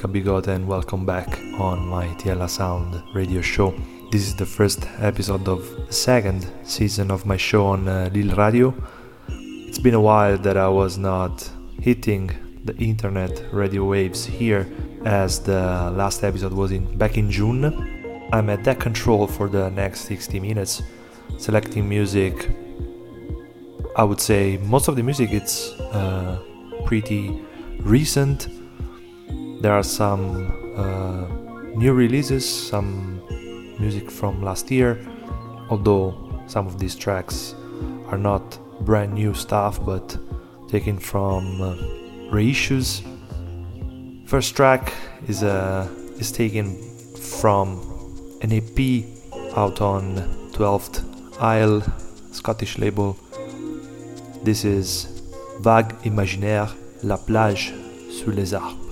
Luca Bigote and welcome back on my Tiella Sound radio show. This is the first episode of the second season of my show on uh, LYL Radio. It's been a while that I was not hitting the internet radio waves here as the last episode was in back in June. I'm at deck control for the next 60 minutes selecting music. I would say most of the music it's uh, pretty recent. There are some uh, new releases, some music from last year, although some of these tracks are not brand new stuff but taken from uh, reissues. First track is uh, is taken from an EP out on 12th Isle, Scottish label. This is Vague Imaginaire, La plage sous les arbres.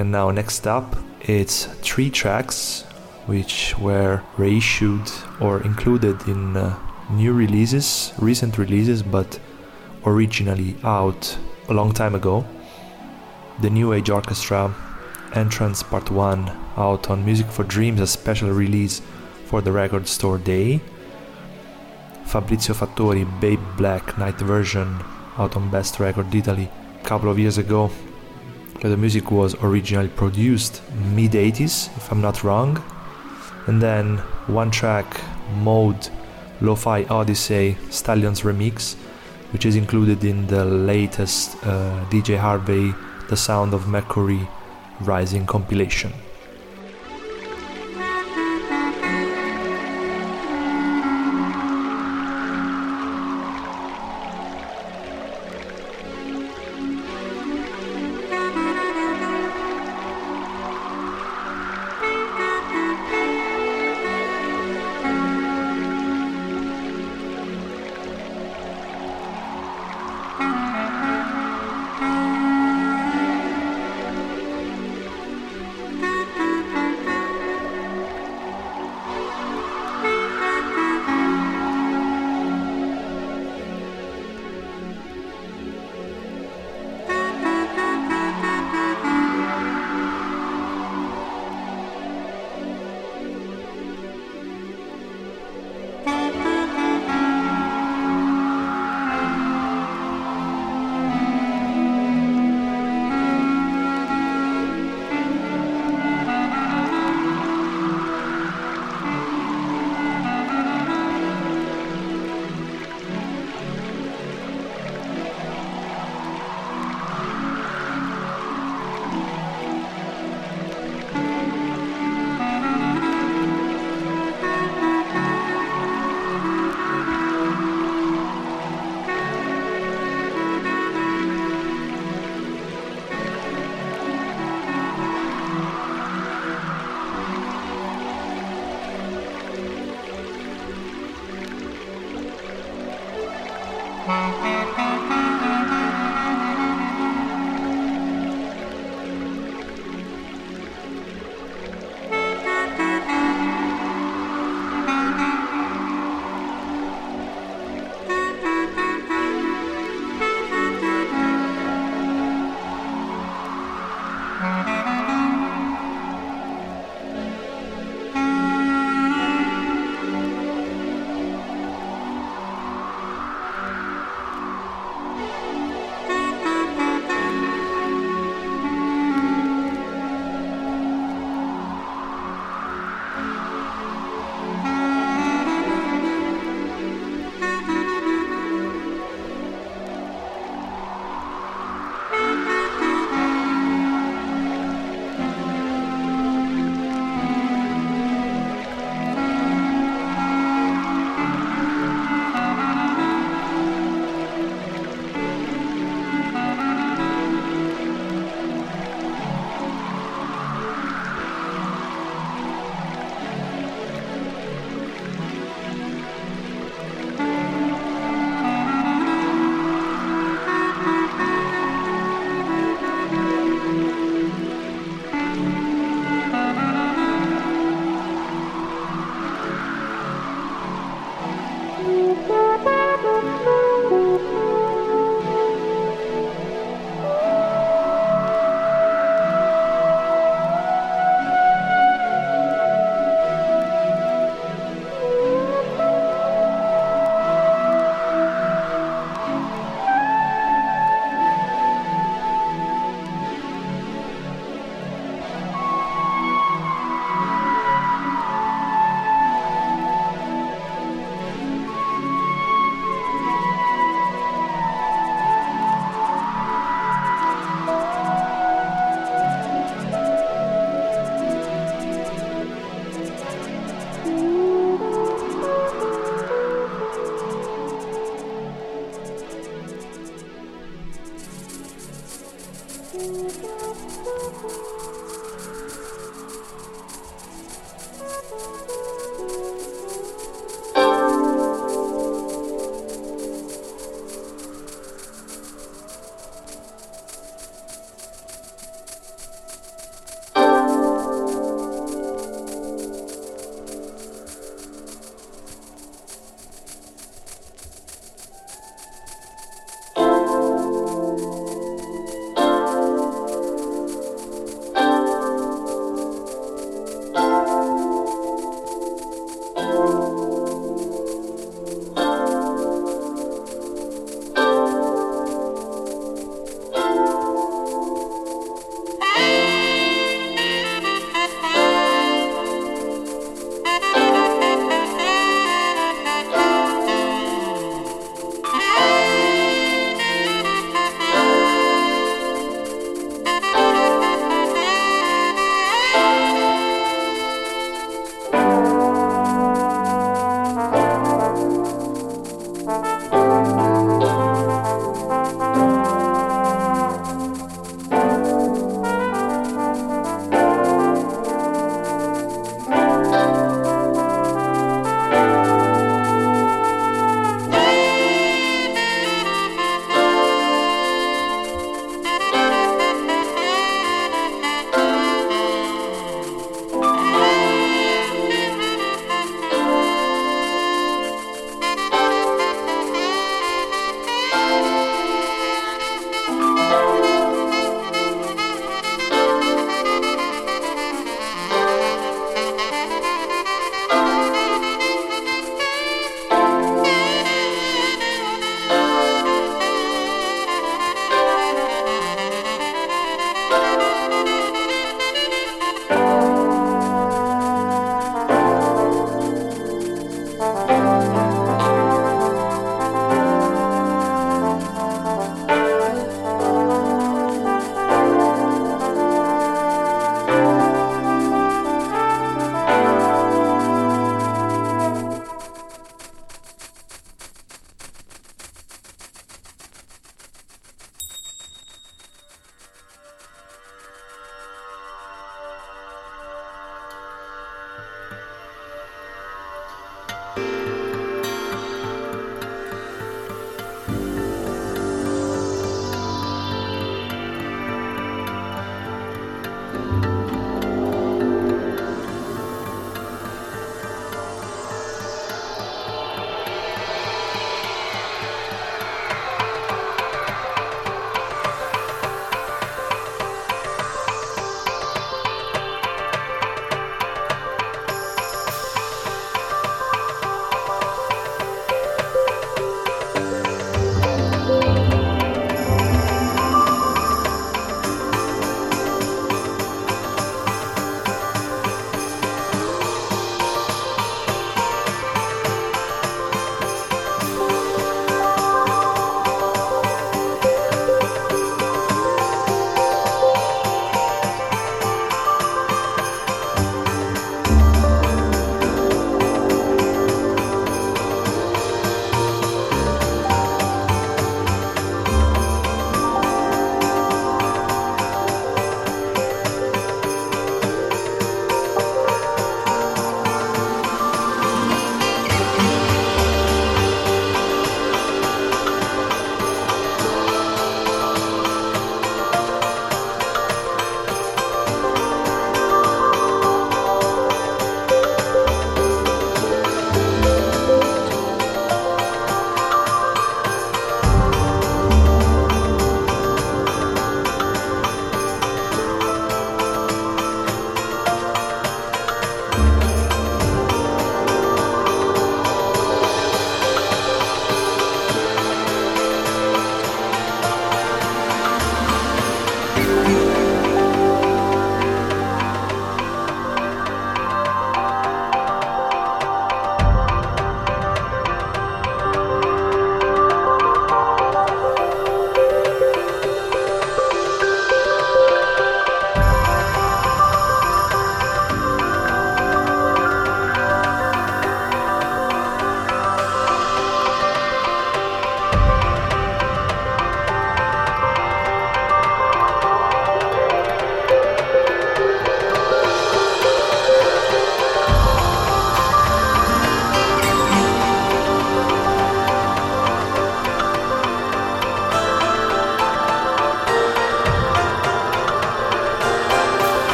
And now, next up, it's three tracks which were reissued or included in uh, new releases, recent releases, but originally out a long time ago. The New Age Orchestra Entrance Part 1 out on Music for Dreams, a special release for the record store day. Fabrizio Fattori Babe Black Night version out on Best Record Italy a couple of years ago, the music was originally produced mid 80s, if I'm not wrong. And then one track, Mode Lo-Fi Odyssey Stallions Remix, which is included in the latest uh, DJ Harvey The Sound of Mercury Rising compilation.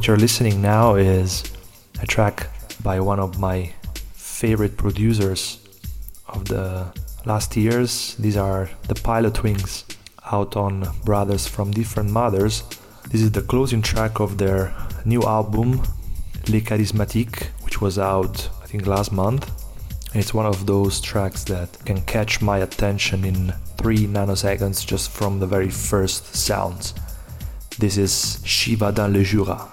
What you're listening now is a track by one of my favorite producers of the last years. These are the Pilotwings out on Brothers from Different Mothers. This is the closing track of their new album, Les Charismatiques, which was out, I think, last month. And it's one of those tracks that can catch my attention in three nanoseconds just from the very first sounds. This is Shiva dans le Jura.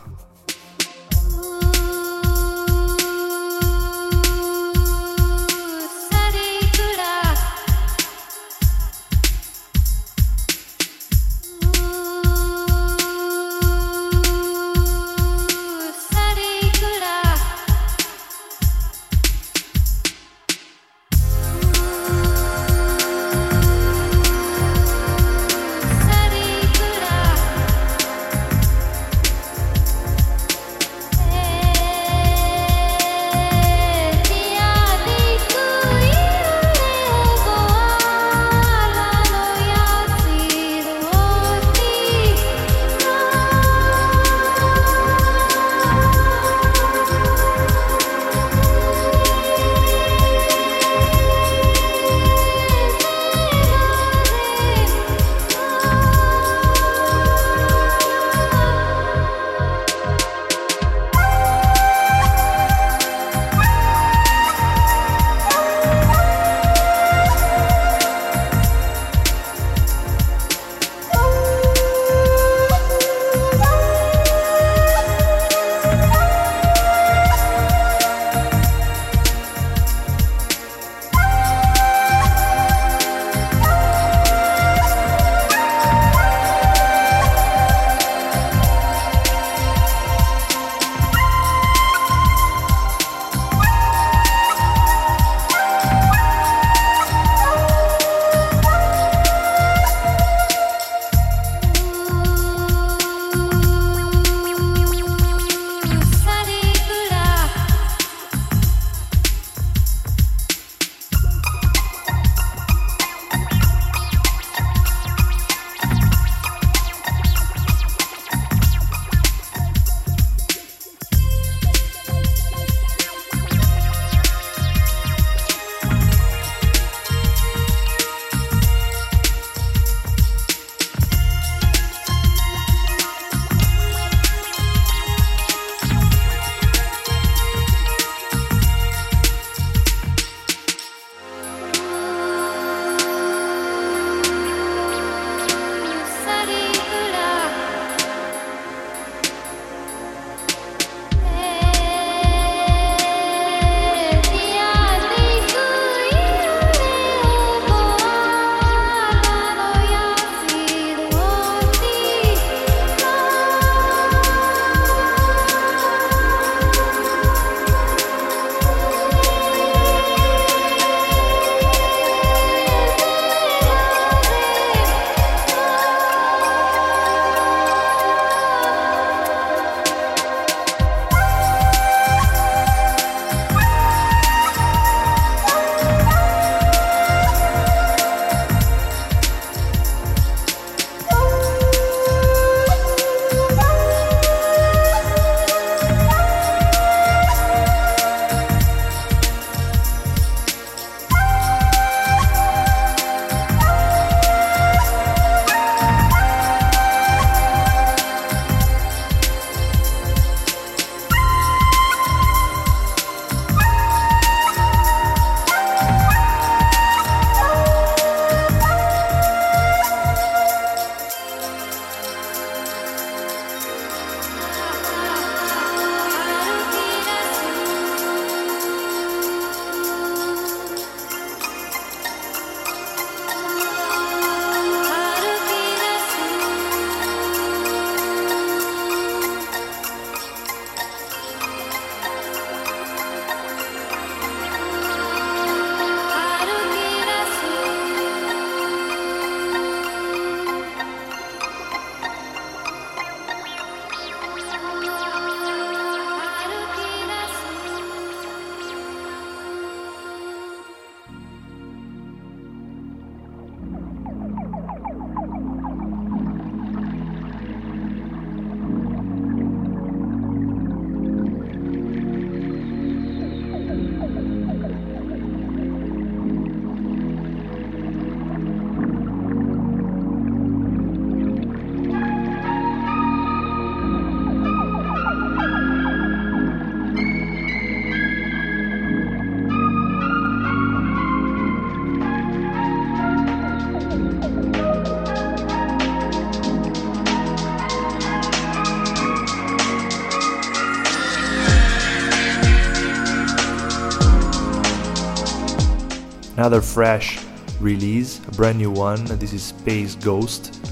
Another fresh release, a brand new one. This is Space Ghost.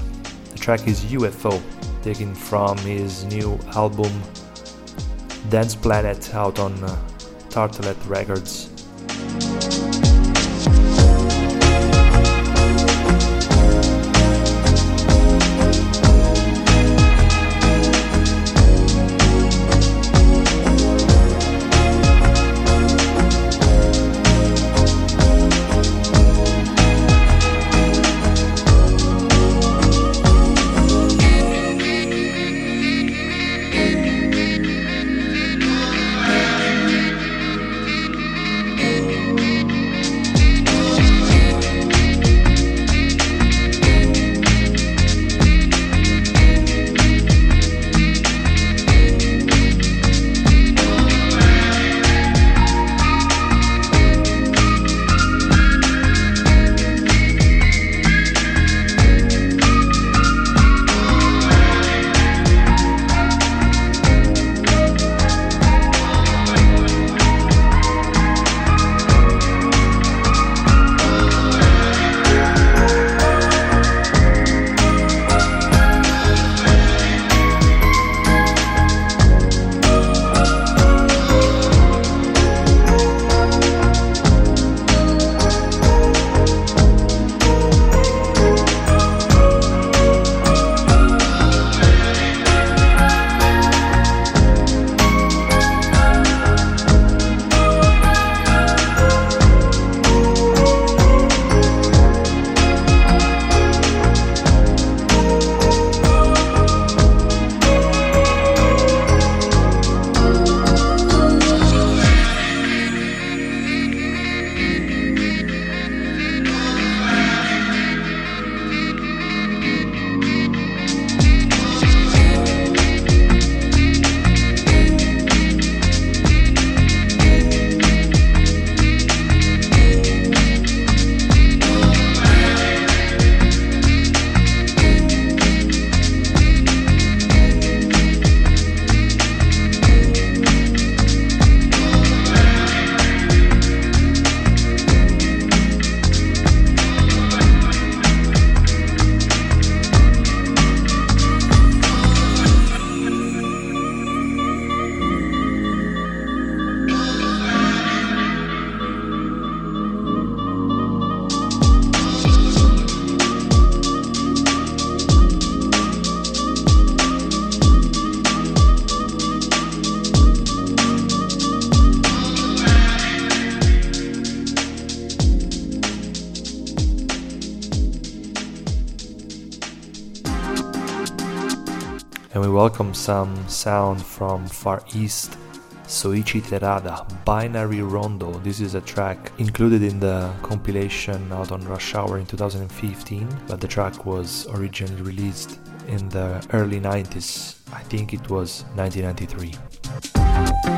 The track is UFO, taken from his new album Dance Planet out on uh, Tartelet Records. Welcome some sound from Far East. Soichi Terada, Binary Rondo. This is a track included in the compilation out on Rush Hour in 2015, but the track was originally released in the early 90s. I think it was 1993.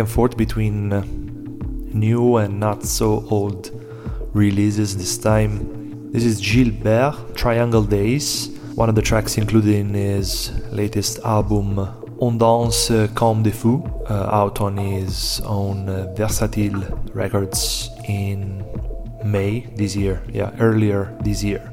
And forth between uh, new and not so old releases this time. This is Gilb'R, Triangle Days, one of the tracks included in his latest album On Danse Comme des Fous, uh, out on his own uh, Versatile Records in May this year, yeah, earlier this year.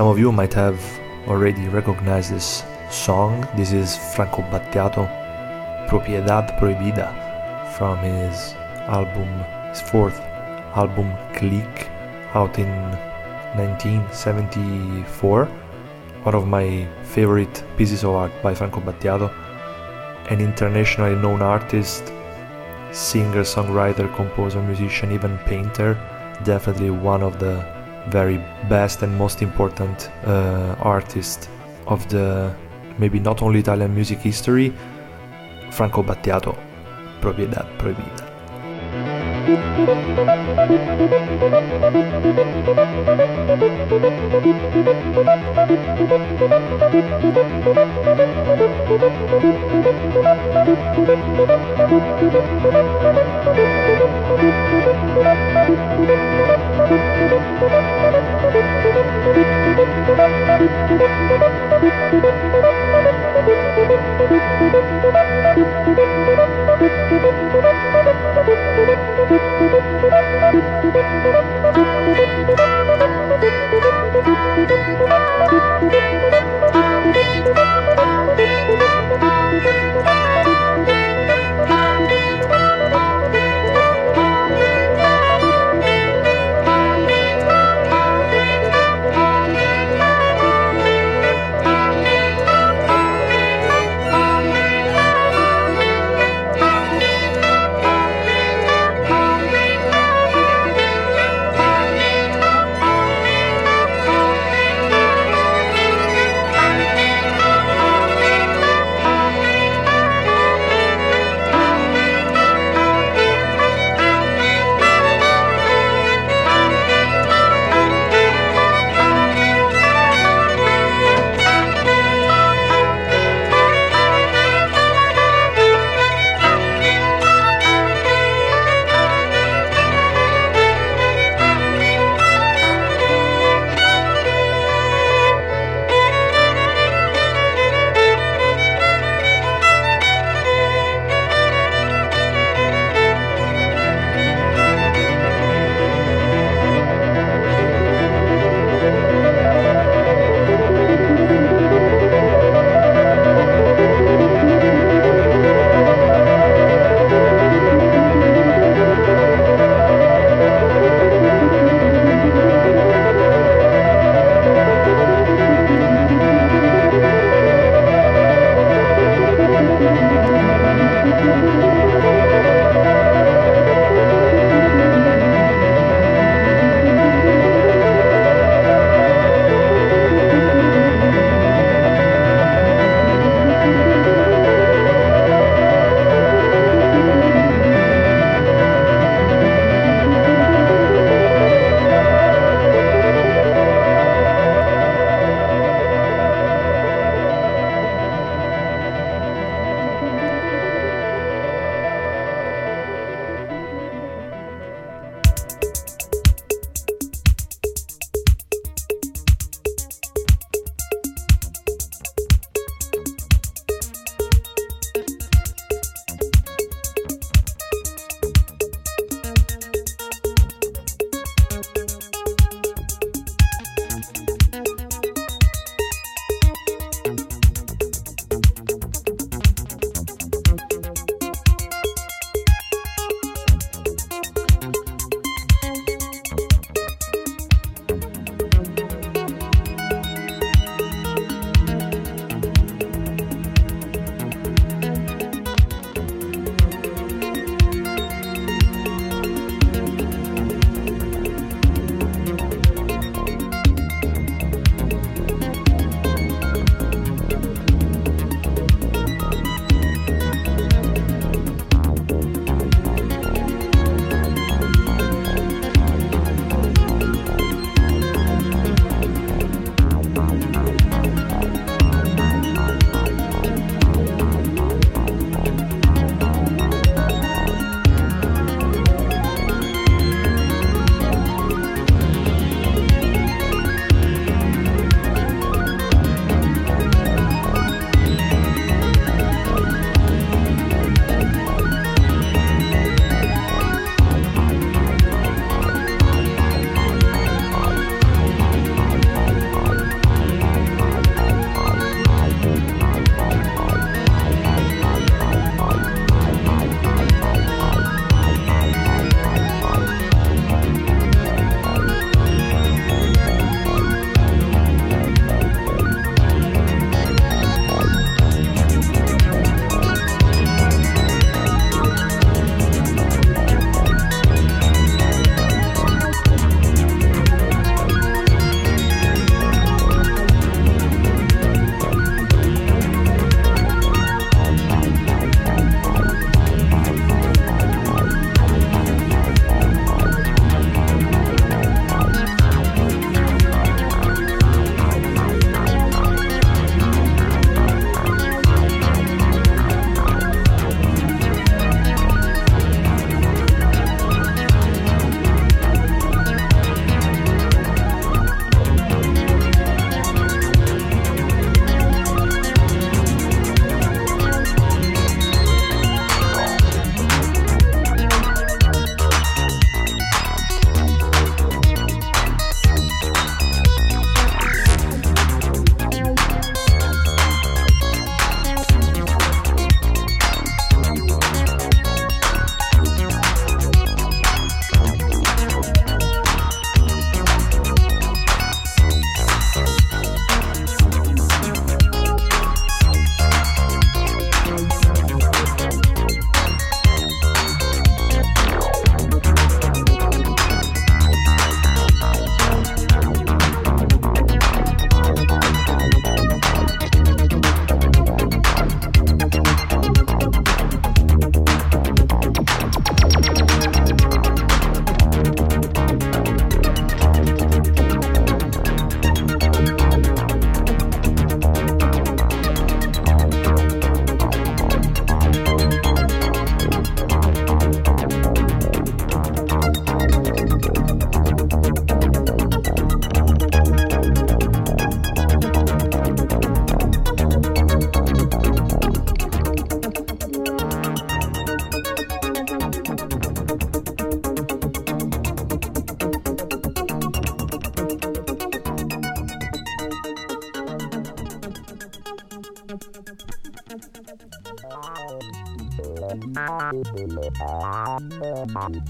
Some of you might have already recognized this song. This is Franco Battiato, Propiedad Prohibida, from his album, his fourth album, Clic, out in 1974. One of my favorite pieces of art by Franco Battiato, an internationally known artist, singer, songwriter, composer, musician, even painter. Definitely one of the very best and most important uh, artist of the maybe not only Italian music history, Franco Battiato. Propiedad Prohibida. Thank you.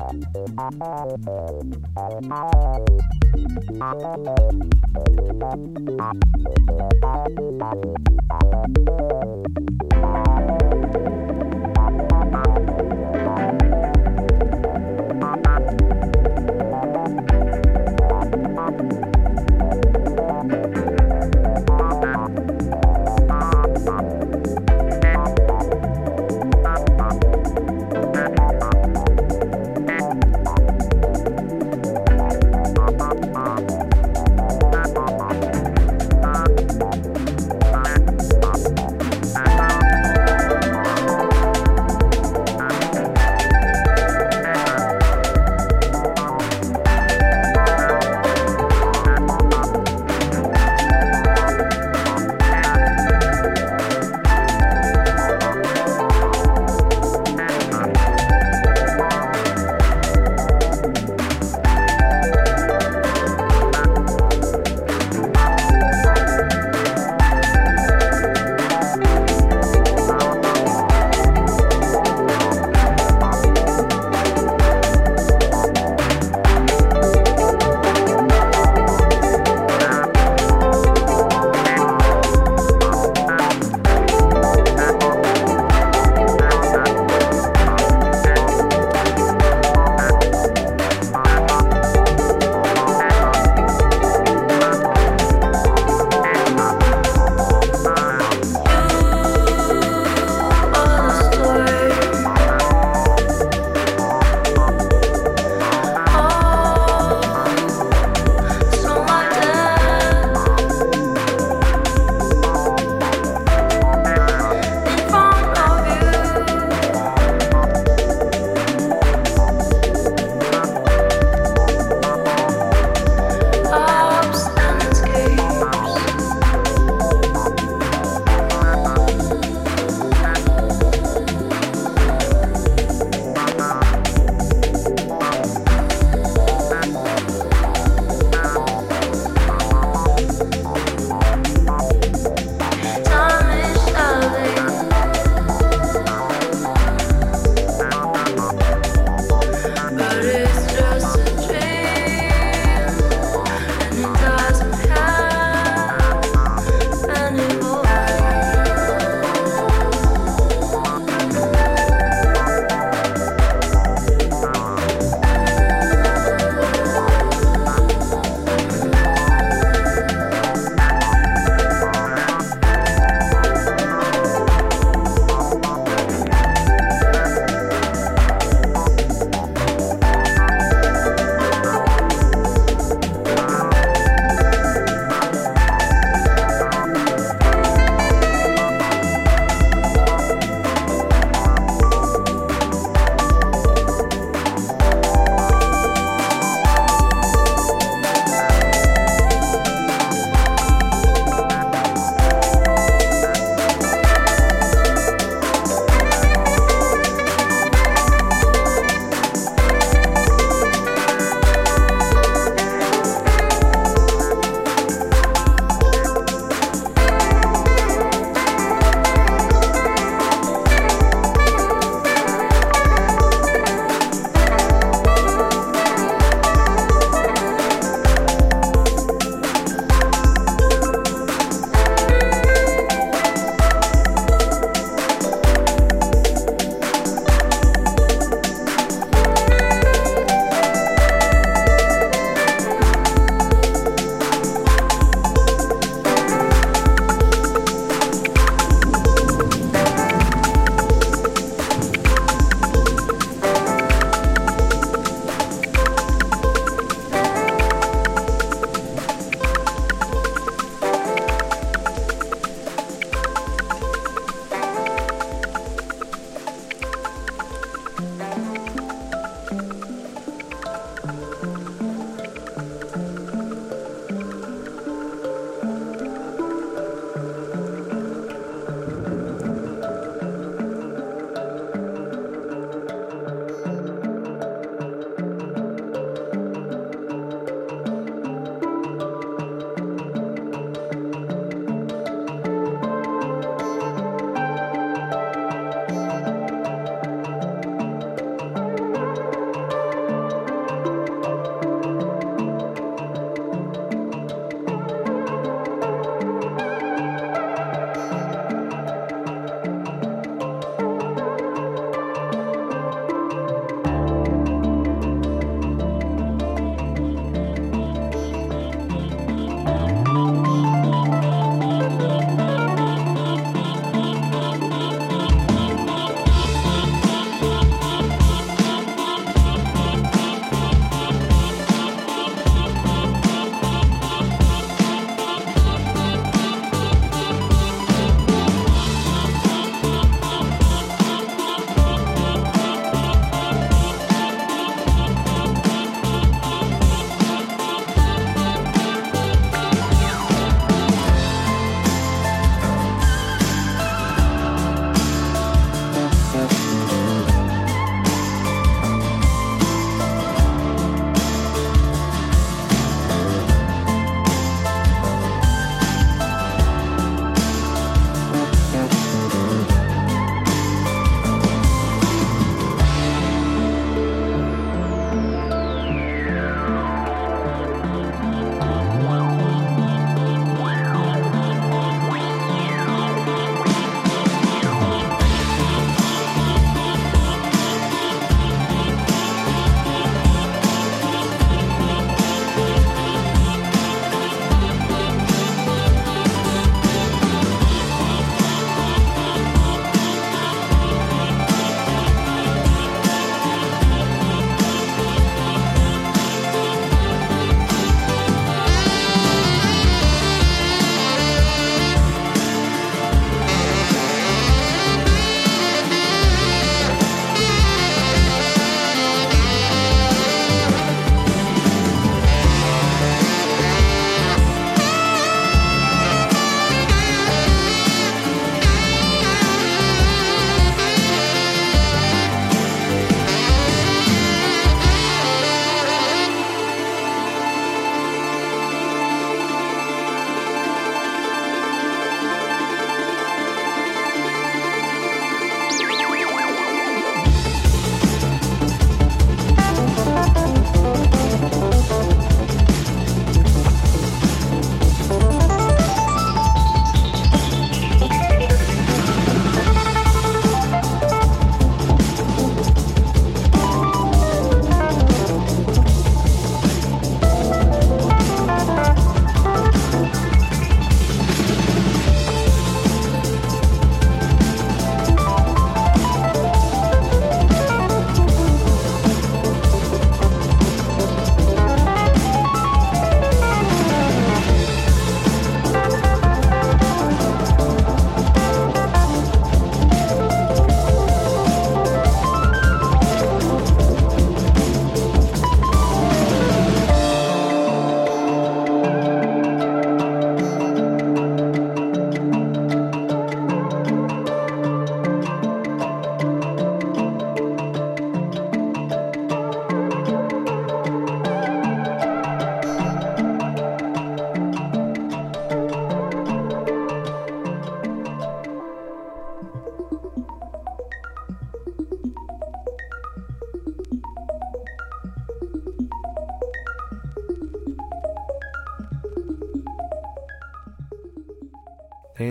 Prohibida. Bye.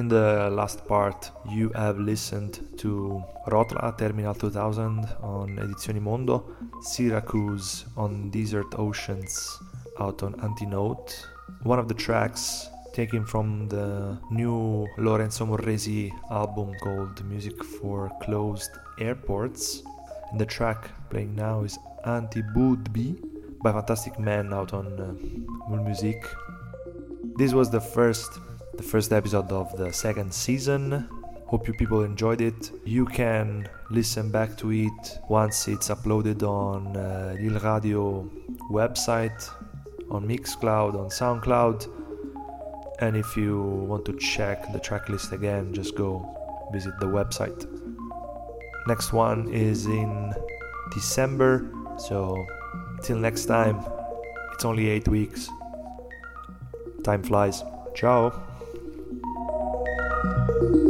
The last part, you have listened to Rotla Terminal 2000 on Edizioni Mondo, Syracuse on Desert Oceans out on Antinote. One of the tracks taken from the new Lorenzo Morresi album called Music for Closed Airports. And the track playing now is Anti Budbi by Fantastic Man out on uh, Music. This was the first the first episode of the second season. Hope you people enjoyed it. You can listen back to it once it's uploaded on uh, LYL Radio website, on Mixcloud, on SoundCloud. And if you want to check the tracklist again, just go visit the website. Next one is in December, so till next time, it's only 8 weeks. Time flies. Ciao. Thank